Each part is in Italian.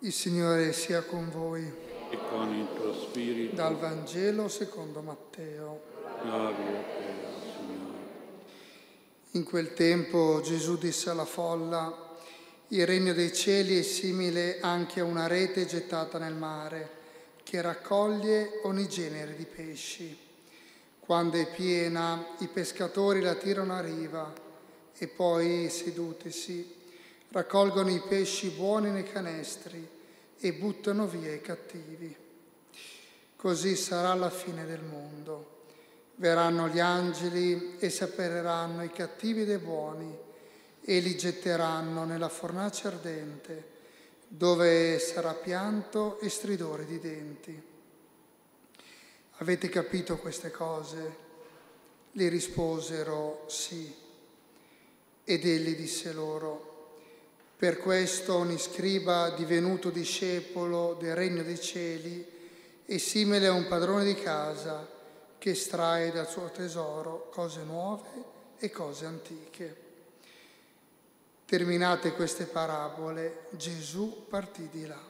Il Signore sia con voi. e con il tuo spirito. Dal Vangelo secondo Matteo. Gloria a te, Signore. In quel tempo Gesù disse alla folla, il regno dei cieli è simile anche a una rete gettata nel mare, che raccoglie ogni genere di pesci. Quando è piena, i pescatori la tirano a riva e poi, sedutisi, raccolgono i pesci buoni nei canestri e buttano via i cattivi. Così sarà la fine del mondo. Verranno gli angeli e separeranno i cattivi dai buoni e li getteranno nella fornace ardente, dove sarà pianto e stridore di denti. Avete capito queste cose? Gli risposero sì. Ed egli disse loro, per questo ogni scriba divenuto discepolo del regno dei cieli è simile a un padrone di casa che estrae dal suo tesoro cose nuove e cose antiche. Terminate queste parabole, Gesù partì di là.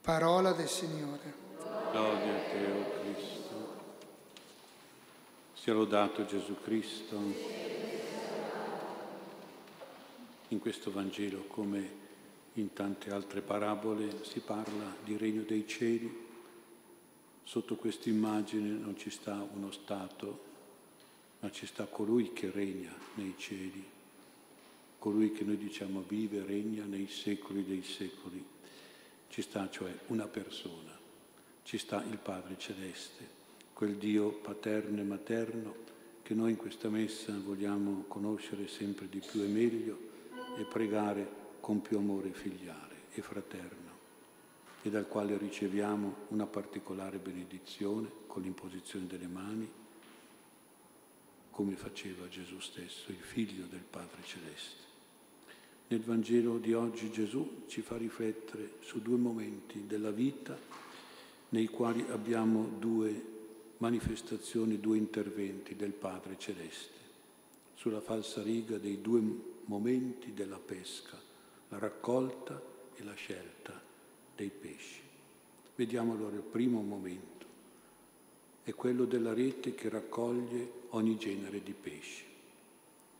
Parola del Signore. Gloria a te, o Cristo. Sia lodato Gesù Cristo. In questo Vangelo, come in tante altre parabole, si parla di regno dei cieli. Sotto questa immagine non ci sta uno Stato, ma ci sta colui che regna nei cieli, colui che noi diciamo vive, regna nei secoli dei secoli. Ci sta cioè una persona, ci sta il Padre Celeste, quel Dio paterno e materno che noi in questa messa vogliamo conoscere sempre di più e meglio e pregare con più amore filiale e fraterno e dal quale riceviamo una particolare benedizione con l'imposizione delle mani, come faceva Gesù stesso, il figlio del Padre Celeste. Nel Vangelo di oggi Gesù ci fa riflettere su due momenti della vita nei quali abbiamo due manifestazioni, due interventi del Padre Celeste, sulla falsa riga dei due momenti della pesca, la raccolta e la scelta dei pesci. Vediamo allora il primo momento, è quello della rete che raccoglie ogni genere di pesci.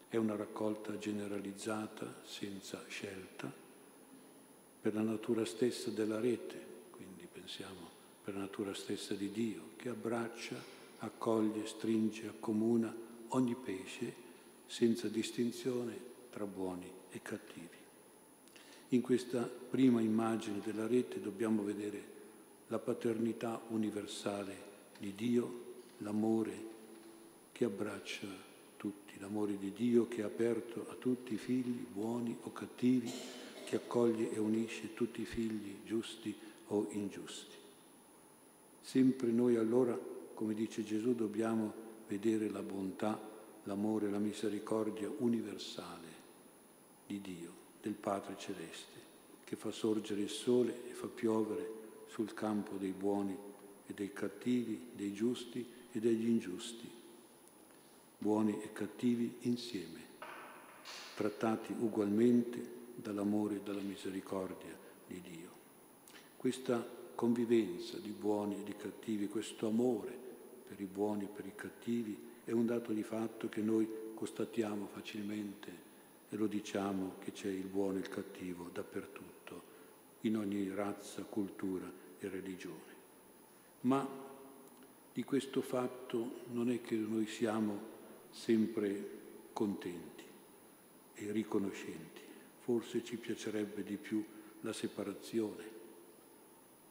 È una raccolta generalizzata, senza scelta, per la natura stessa della rete, quindi pensiamo per la natura stessa di Dio, che abbraccia, accoglie, stringe, accomuna ogni pesce senza distinzione tra buoni e cattivi. In questa prima immagine della rete dobbiamo vedere la paternità universale di Dio, l'amore che abbraccia tutti, l'amore di Dio che è aperto a tutti i figli, buoni o cattivi, che accoglie e unisce tutti i figli giusti o ingiusti. Sempre noi allora, come dice Gesù, dobbiamo vedere la bontà, l'amore, la misericordia universale di Dio, del Padre Celeste, che fa sorgere il sole e fa piovere sul campo dei buoni e dei cattivi, dei giusti e degli ingiusti, buoni e cattivi insieme, trattati ugualmente dall'amore e dalla misericordia di Dio. Questa convivenza di buoni e di cattivi, questo amore per i buoni e per i cattivi è un dato di fatto che noi constatiamo facilmente e lo diciamo che c'è il buono e il cattivo dappertutto, in ogni razza, cultura e religione. Ma di questo fatto non è che noi siamo sempre contenti e riconoscenti, forse ci piacerebbe di più la separazione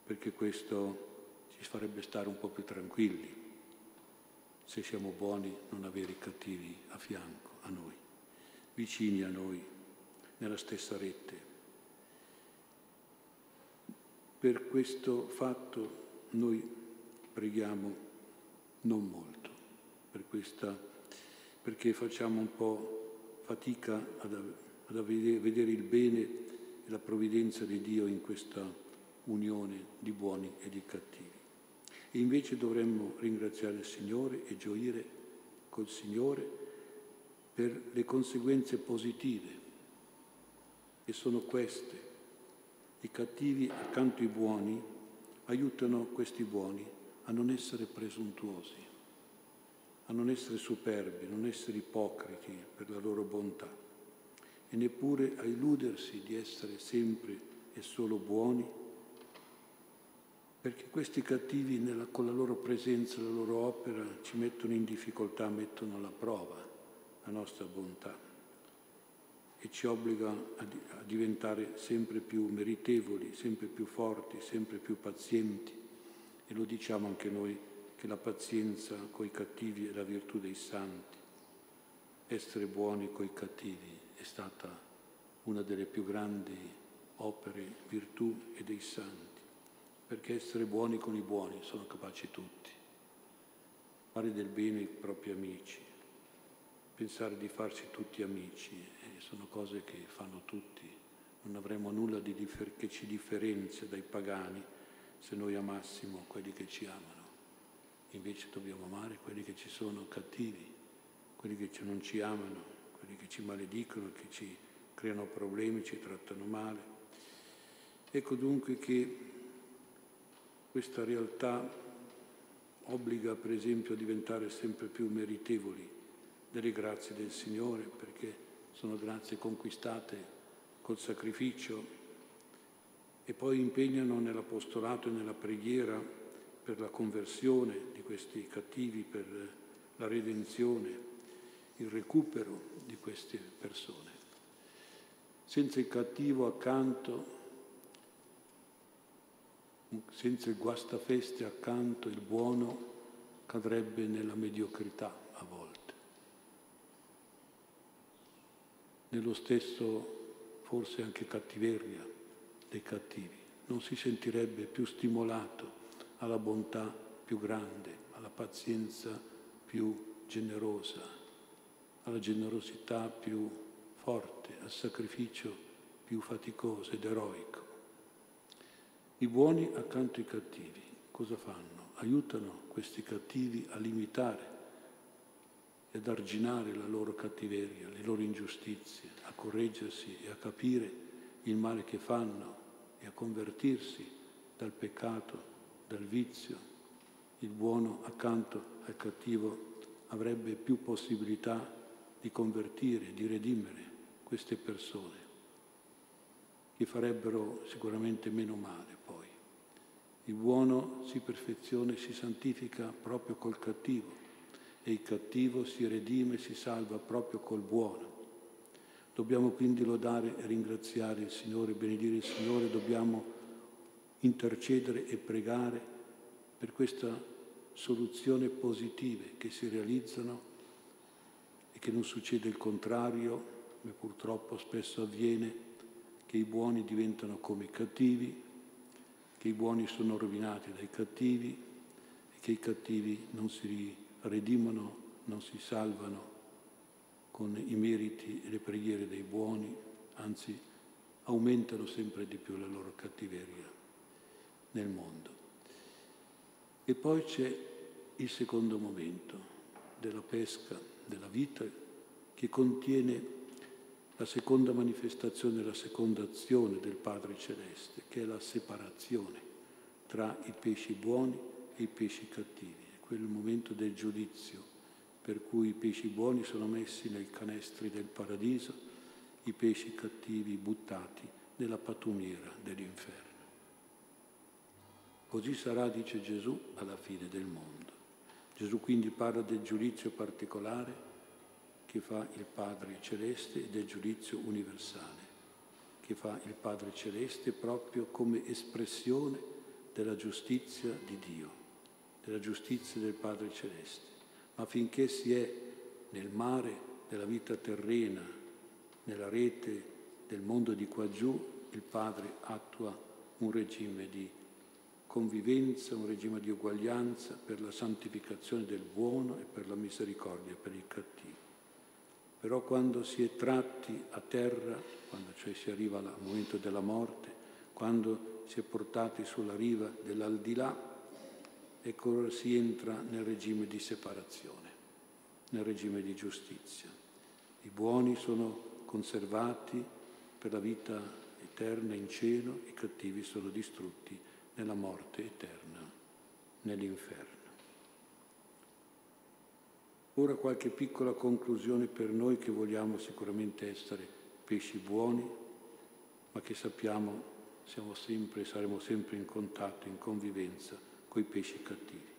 perché questo ci farebbe stare un po' più tranquilli, se siamo buoni non avere i cattivi a fianco a noi, vicini a noi, nella stessa rete. Per questo fatto noi preghiamo non molto, per questa, perché facciamo un po' fatica ad, ad vedere il bene e la provvidenza di Dio in questa unione di buoni e di cattivi. E invece dovremmo ringraziare il Signore e gioire col Signore per le conseguenze positive. E sono queste I cattivi accanto ai buoni aiutano questi buoni a non essere presuntuosi, a non essere superbi, a non essere ipocriti per la loro bontà e neppure a illudersi di essere sempre e solo buoni, perché questi cattivi nella, con la loro presenza, la loro opera ci mettono in difficoltà, mettono alla prova la nostra bontà e ci obbliga a, diventare sempre più meritevoli, sempre più forti, sempre più pazienti. E lo diciamo anche noi, che la pazienza coi cattivi è la virtù dei santi. Essere buoni coi cattivi è stata una delle più grandi opere, virtù e dei santi, perché essere buoni con i buoni sono capaci tutti. Fare del bene ai propri amici, pensare di farci tutti amici sono cose che fanno tutti. Non avremo nulla differ- che ci differenzia dai pagani se noi amassimo quelli che ci amano. Invece dobbiamo amare quelli che ci sono cattivi, quelli che non ci amano, quelli che ci maledicono, che ci creano problemi, ci trattano male. Ecco dunque che questa realtà obbliga per esempio a diventare sempre più meritevoli delle grazie del Signore perché sono grazie conquistate col sacrificio e poi impegnano nell'apostolato e nella preghiera per la conversione di questi cattivi, per la redenzione, il recupero di queste persone. Senza il cattivo accanto, senza il guastafeste accanto, il buono cadrebbe nella mediocrità a volte. Nello stesso forse anche cattiveria dei cattivi. Non si sentirebbe più stimolato alla bontà più grande, alla pazienza più generosa, alla generosità più forte, al sacrificio più faticoso ed eroico. I buoni accanto ai cattivi cosa fanno? Aiutano questi cattivi a limitare ed arginare la loro cattiveria, le loro ingiustizie, a correggersi e a capire il male che fanno e a convertirsi dal peccato, dal vizio. Il buono accanto al cattivo avrebbe più possibilità di convertire, di redimere queste persone, che farebbero sicuramente meno male poi. Il buono si perfeziona e si santifica proprio col cattivo e il cattivo si redime e si salva proprio col buono. Dobbiamo quindi lodare e ringraziare il Signore, benedire il Signore, dobbiamo intercedere e pregare per questa soluzione positive che si realizzano e che non succede il contrario, ma purtroppo spesso avviene che i buoni diventano come i cattivi, che i buoni sono rovinati dai cattivi e che i cattivi non si redimono, non si salvano con i meriti e le preghiere dei buoni, anzi aumentano sempre di più la loro cattiveria nel mondo. E poi c'è il secondo momento della pesca, della vita, che contiene la seconda manifestazione, la seconda azione del Padre Celeste, che è la separazione tra i pesci buoni e i pesci cattivi quel momento del giudizio per cui i pesci buoni sono messi nei canestri del paradiso, i pesci cattivi buttati nella patumiera dell'inferno. Così sarà, dice Gesù, alla fine del mondo. Gesù quindi parla del giudizio particolare che fa il Padre Celeste e del giudizio universale che fa il Padre Celeste proprio come espressione della giustizia di Dio della giustizia del Padre Celeste, ma finché si è nel mare della vita terrena, nella rete del mondo di qua giù, il Padre attua un regime di convivenza, un regime di uguaglianza per la santificazione del buono e per la misericordia per il cattivo. Però quando si è tratti a terra, quando cioè si arriva al momento della morte, quando si è portati sulla riva dell'aldilà, ecco si entra nel regime di separazione, nel regime di giustizia. I buoni sono conservati per la vita eterna in cielo, i cattivi sono distrutti nella morte eterna, nell'inferno. Ora qualche piccola conclusione per noi che vogliamo sicuramente essere pesci buoni, ma che sappiamo siamo sempre, saremo sempre in contatto, in convivenza con i pesci cattivi.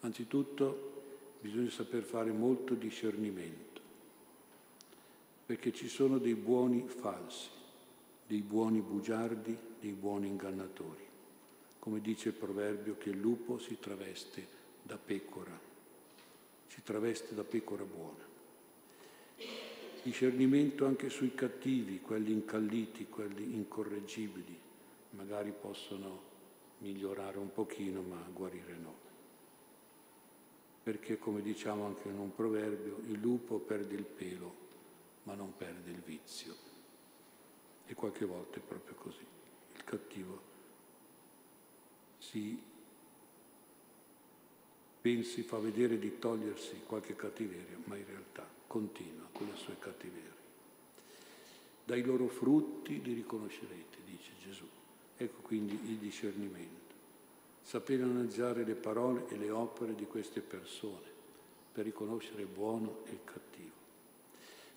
Anzitutto bisogna saper fare molto discernimento, perché ci sono dei buoni falsi, dei buoni bugiardi, dei buoni ingannatori. Come dice il proverbio che il lupo si traveste da pecora, si traveste da pecora buona. Discernimento anche sui cattivi, quelli incalliti, quelli incorreggibili, magari possono migliorare un pochino ma guarire no perché come diciamo anche in un proverbio, il lupo perde il pelo ma non perde il vizio. E qualche volta è proprio così. Il cattivo si pensi, fa vedere di togliersi qualche cattiveria, ma in realtà continua con le sue cattiverie. Dai loro frutti li riconoscerete, dice Gesù. Ecco quindi il discernimento. Sapere analizzare le parole e le opere di queste persone per riconoscere il buono e il cattivo.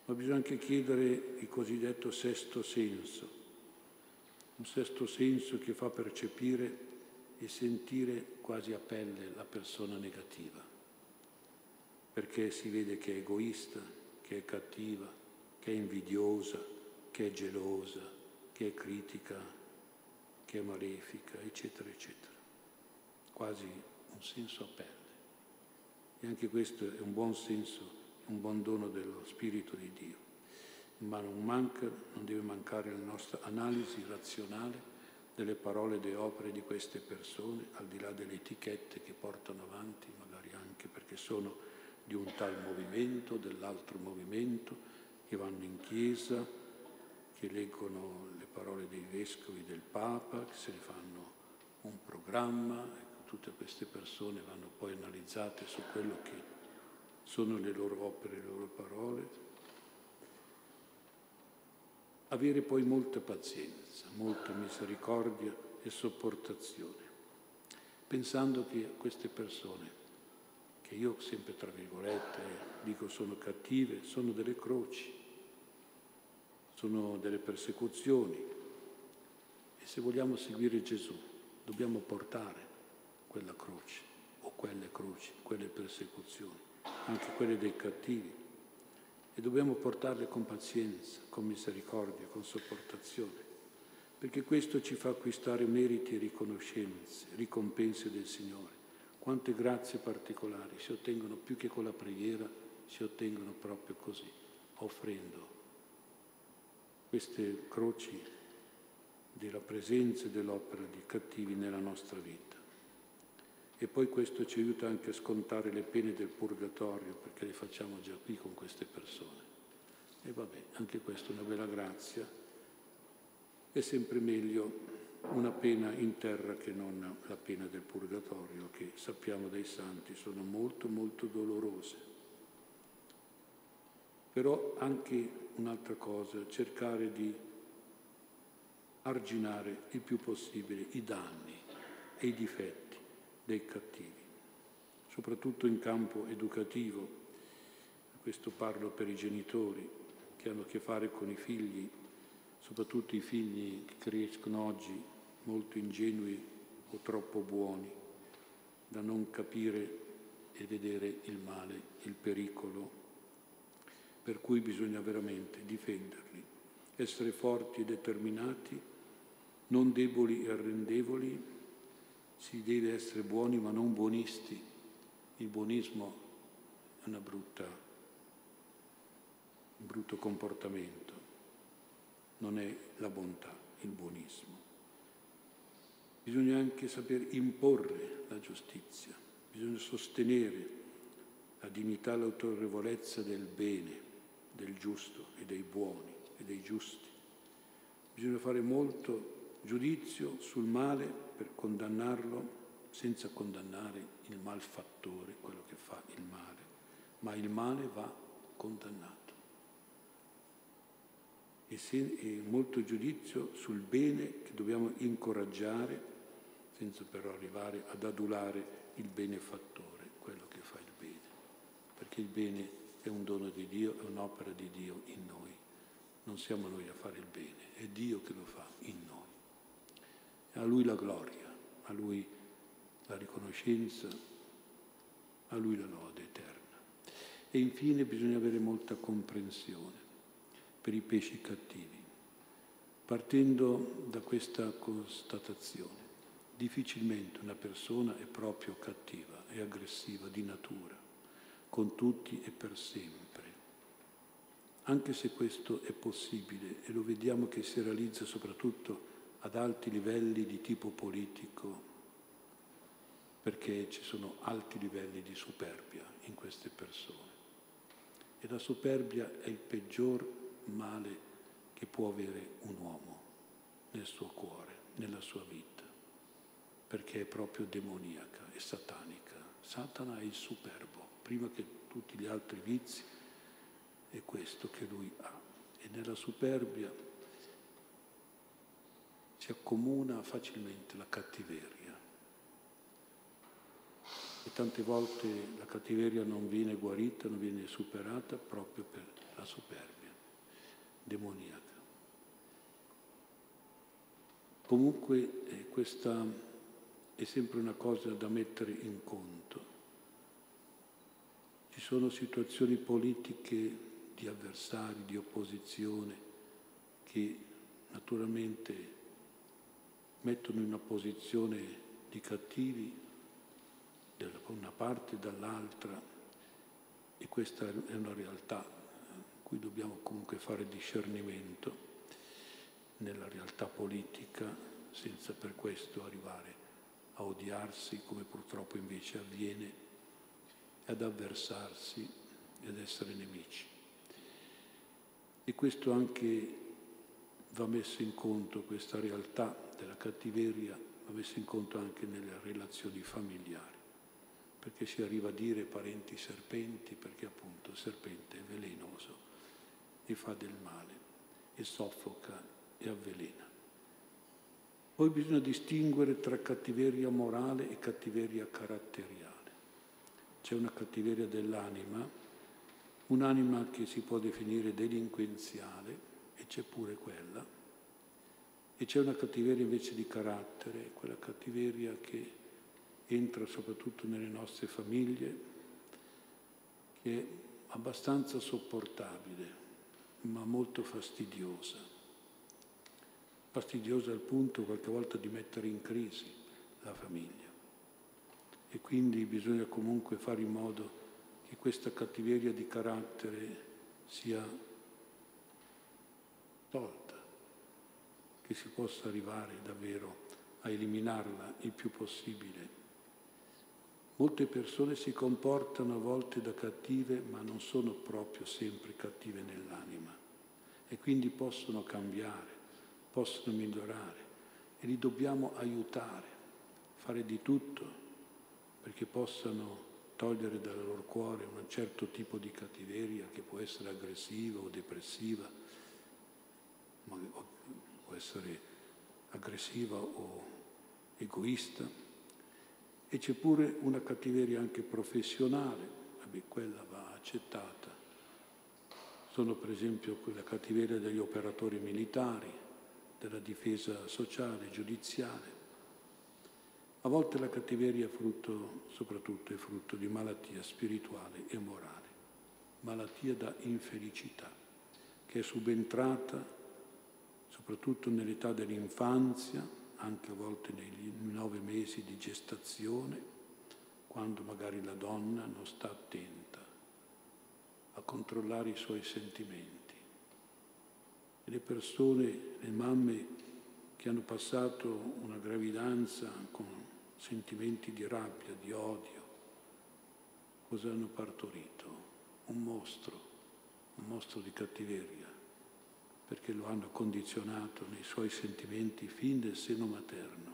Ma bisogna anche chiedere il cosiddetto sesto senso, un sesto senso che fa percepire e sentire quasi a pelle la persona negativa, perché si vede che è egoista, che è cattiva, che è invidiosa, che è gelosa, che è critica, che malefica, eccetera, eccetera quasi un senso a pelle. E anche questo è un buon senso, un buon dono dello Spirito di Dio. Ma non manca, non deve mancare la nostra analisi razionale delle parole e delle opere di queste persone, al di là delle etichette che portano avanti, magari anche perché sono di un tal movimento, dell'altro movimento, che vanno in chiesa, che leggono le parole dei vescovi, del Papa, che se ne fanno un programma tutte queste persone vanno poi analizzate su quello che sono le loro opere, le loro parole. Avere poi molta pazienza, molta misericordia e sopportazione, pensando che queste persone, che io sempre tra virgolette dico sono cattive, sono delle croci, sono delle persecuzioni e se vogliamo seguire Gesù dobbiamo portare quella croce o quelle croci, quelle persecuzioni, anche quelle dei cattivi. E dobbiamo portarle con pazienza, con misericordia, con sopportazione, perché questo ci fa acquistare meriti e riconoscenze, ricompense del Signore. Quante grazie particolari si ottengono più che con la preghiera, si ottengono proprio così, offrendo queste croci della presenza e dell'opera di cattivi nella nostra vita. E poi questo ci aiuta anche a scontare le pene del purgatorio, perché le facciamo già qui con queste persone. E vabbè, anche questa è una bella grazia. È sempre meglio una pena in terra che non la pena del purgatorio, che sappiamo dai santi sono molto molto dolorose. Però anche un'altra cosa, cercare di arginare il più possibile i danni e i difetti dei cattivi, soprattutto in campo educativo. Questo parlo per i genitori che hanno a che fare con i figli, soprattutto i figli che crescono oggi molto ingenui o troppo buoni, da non capire e vedere il male, il pericolo, per cui bisogna veramente difenderli, essere forti e determinati, non deboli e arrendevoli, si deve essere buoni ma non buonisti. Il buonismo è brutta, un brutto comportamento, non è la bontà, il buonismo. Bisogna anche saper imporre la giustizia, bisogna sostenere la dignità e l'autorevolezza del bene, del giusto e dei buoni e dei giusti. Bisogna fare molto giudizio sul male per condannarlo senza condannare il malfattore, quello che fa il male, ma il male va condannato. e, sen- e molto giudizio sul bene che dobbiamo incoraggiare, senza però arrivare ad adulare il benefattore, quello che fa il bene, perché il bene è un dono di Dio, è un'opera di Dio in noi. Non siamo noi a fare il bene, è Dio che lo fa in noi. A Lui la gloria, a Lui la riconoscenza, a Lui la lode eterna. E infine bisogna avere molta comprensione per i pesci cattivi, partendo da questa constatazione. Difficilmente una persona è proprio cattiva, è aggressiva di natura, con tutti e per sempre. Anche se questo è possibile e lo vediamo che si realizza soprattutto ad alti livelli di tipo politico, perché ci sono alti livelli di superbia in queste persone. E la superbia è il peggior male che può avere un uomo nel suo cuore, nella sua vita, perché è proprio demoniaca e satanica. Satana è il superbo, prima che tutti gli altri vizi, è questo che lui ha. E nella superbia si accomuna facilmente la cattiveria. E tante volte la cattiveria non viene guarita, non viene superata proprio per la superbia demoniaca. Comunque eh, questa è sempre una cosa da mettere in conto. Ci sono situazioni politiche di avversari, di opposizione, che naturalmente mettono in una posizione di cattivi da una parte e dall'altra e questa è una realtà in cui dobbiamo comunque fare discernimento nella realtà politica senza per questo arrivare a odiarsi come purtroppo invece avviene, ad avversarsi e ad essere nemici. E questo anche va messo in conto, questa realtà della cattiveria va messa in conto anche nelle relazioni familiari, perché si arriva a dire parenti serpenti, perché appunto il serpente è velenoso e fa del male e soffoca e avvelena. Poi bisogna distinguere tra cattiveria morale e cattiveria caratteriale. C'è una cattiveria dell'anima, un'anima che si può definire delinquenziale, e c'è pure quella, e c'è una cattiveria invece di carattere, quella cattiveria che entra soprattutto nelle nostre famiglie, che è abbastanza sopportabile, ma molto fastidiosa fastidiosa al punto qualche volta di mettere in crisi la famiglia. E quindi bisogna comunque fare in modo che questa cattiveria di carattere sia tolta, che si possa arrivare davvero a eliminarla il più possibile. Molte persone si comportano a volte da cattive, ma non sono proprio sempre cattive nell'anima e quindi possono cambiare possono migliorare e li dobbiamo aiutare, fare di tutto perché possano togliere dal loro cuore un certo tipo di cattiveria che può essere aggressiva o depressiva, può essere aggressiva o egoista. E c'è pure una cattiveria anche professionale, vabbè, quella va accettata. Sono per esempio la cattiveria degli operatori militari, della difesa sociale, giudiziale. A volte la cattiveria è frutto, soprattutto è frutto di malattia spirituale e morale, malattia da infelicità, che è subentrata soprattutto nell'età dell'infanzia, anche a volte nei nove mesi di gestazione, quando magari la donna non sta attenta a controllare i suoi sentimenti. E le persone, le mamme che hanno passato una gravidanza con sentimenti di rabbia, di odio, cosa hanno partorito? Un mostro, un mostro di cattiveria, perché lo hanno condizionato nei suoi sentimenti fin del seno materno.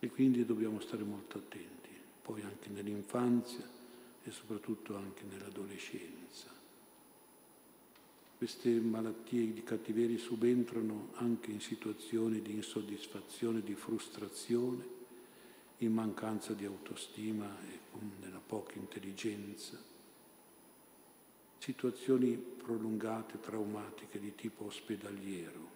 E quindi dobbiamo stare molto attenti, poi anche nell'infanzia e soprattutto anche nell'adolescenza. Queste malattie di cattiveria subentrano anche in situazioni di insoddisfazione, di frustrazione, in mancanza di autostima e nella poca intelligenza, situazioni prolungate, traumatiche di tipo ospedaliero,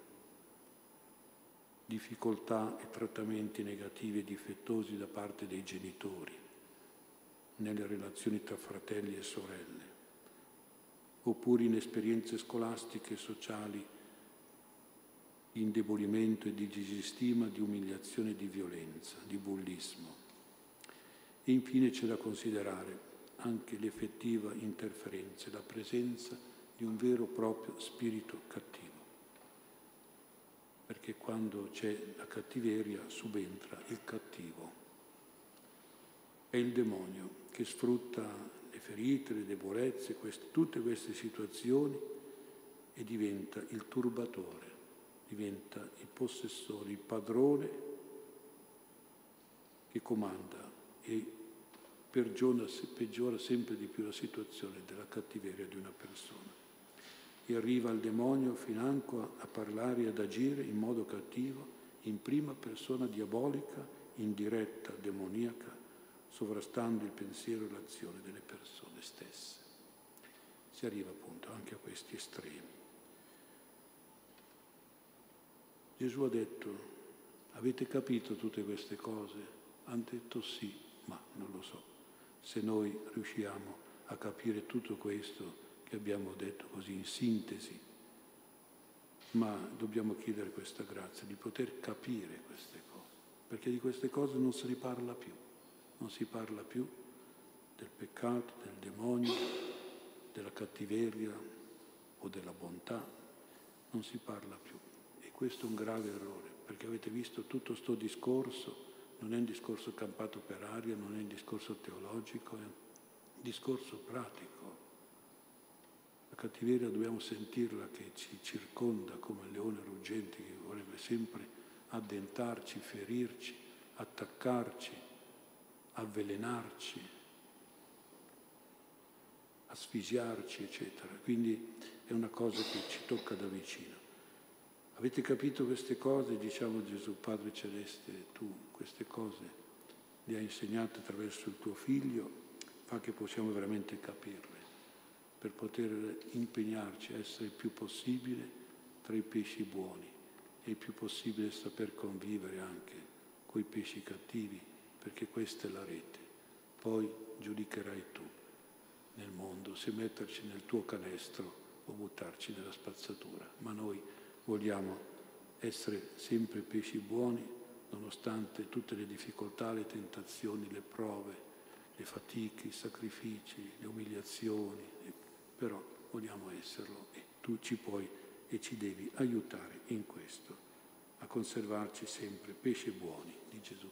difficoltà e trattamenti negativi e difettosi da parte dei genitori, nelle relazioni tra fratelli e sorelle, oppure in esperienze scolastiche e sociali di indebolimento e di disistima, di umiliazione e di violenza, di bullismo. E infine c'è da considerare anche l'effettiva interferenza e la presenza di un vero e proprio spirito cattivo. Perché quando c'è la cattiveria subentra il cattivo. È il demonio che sfrutta ferite, le debolezze, queste, tutte queste situazioni e diventa il turbatore, diventa il possessore, il padrone che comanda e peggiora, peggiora sempre di più la situazione della cattiveria di una persona. E arriva il demonio financo a parlare e ad agire in modo cattivo, in prima persona diabolica, in diretta demoniaca, sovrastando il pensiero e l'azione delle persone stesse. Si arriva appunto anche a questi estremi. Gesù ha detto, avete capito tutte queste cose? Hanno detto sì, ma non lo so se noi riusciamo a capire tutto questo che abbiamo detto così in sintesi. Ma dobbiamo chiedere questa grazia di poter capire queste cose, perché di queste cose non si riparla più, non si parla più del peccato, del demonio, della cattiveria o della bontà, non si parla più. E questo è un grave errore, perché avete visto tutto questo discorso non è un discorso campato per aria, non è un discorso teologico, è un discorso pratico. La cattiveria dobbiamo sentirla che ci circonda come un leone ruggente che vorrebbe sempre addentarci, ferirci, attaccarci, avvelenarci, asfisiarci, eccetera. Quindi è una cosa che ci tocca da vicino. Avete capito queste cose? Diciamo Gesù, Padre Celeste, tu queste cose le hai insegnate attraverso il tuo Figlio, fa che possiamo veramente capirle, per poter impegnarci a essere il più possibile tra i pesci buoni e il più possibile saper convivere anche con i pesci cattivi, perché questa è la rete. Poi giudicherai tu nel mondo se metterci nel tuo canestro o buttarci nella spazzatura, ma noi vogliamo essere sempre pesci buoni nonostante tutte le difficoltà, le tentazioni, le prove, le fatiche, i sacrifici, le umiliazioni, però vogliamo esserlo e tu ci puoi e ci devi aiutare in questo, a conservarci sempre pesci buoni di Gesù.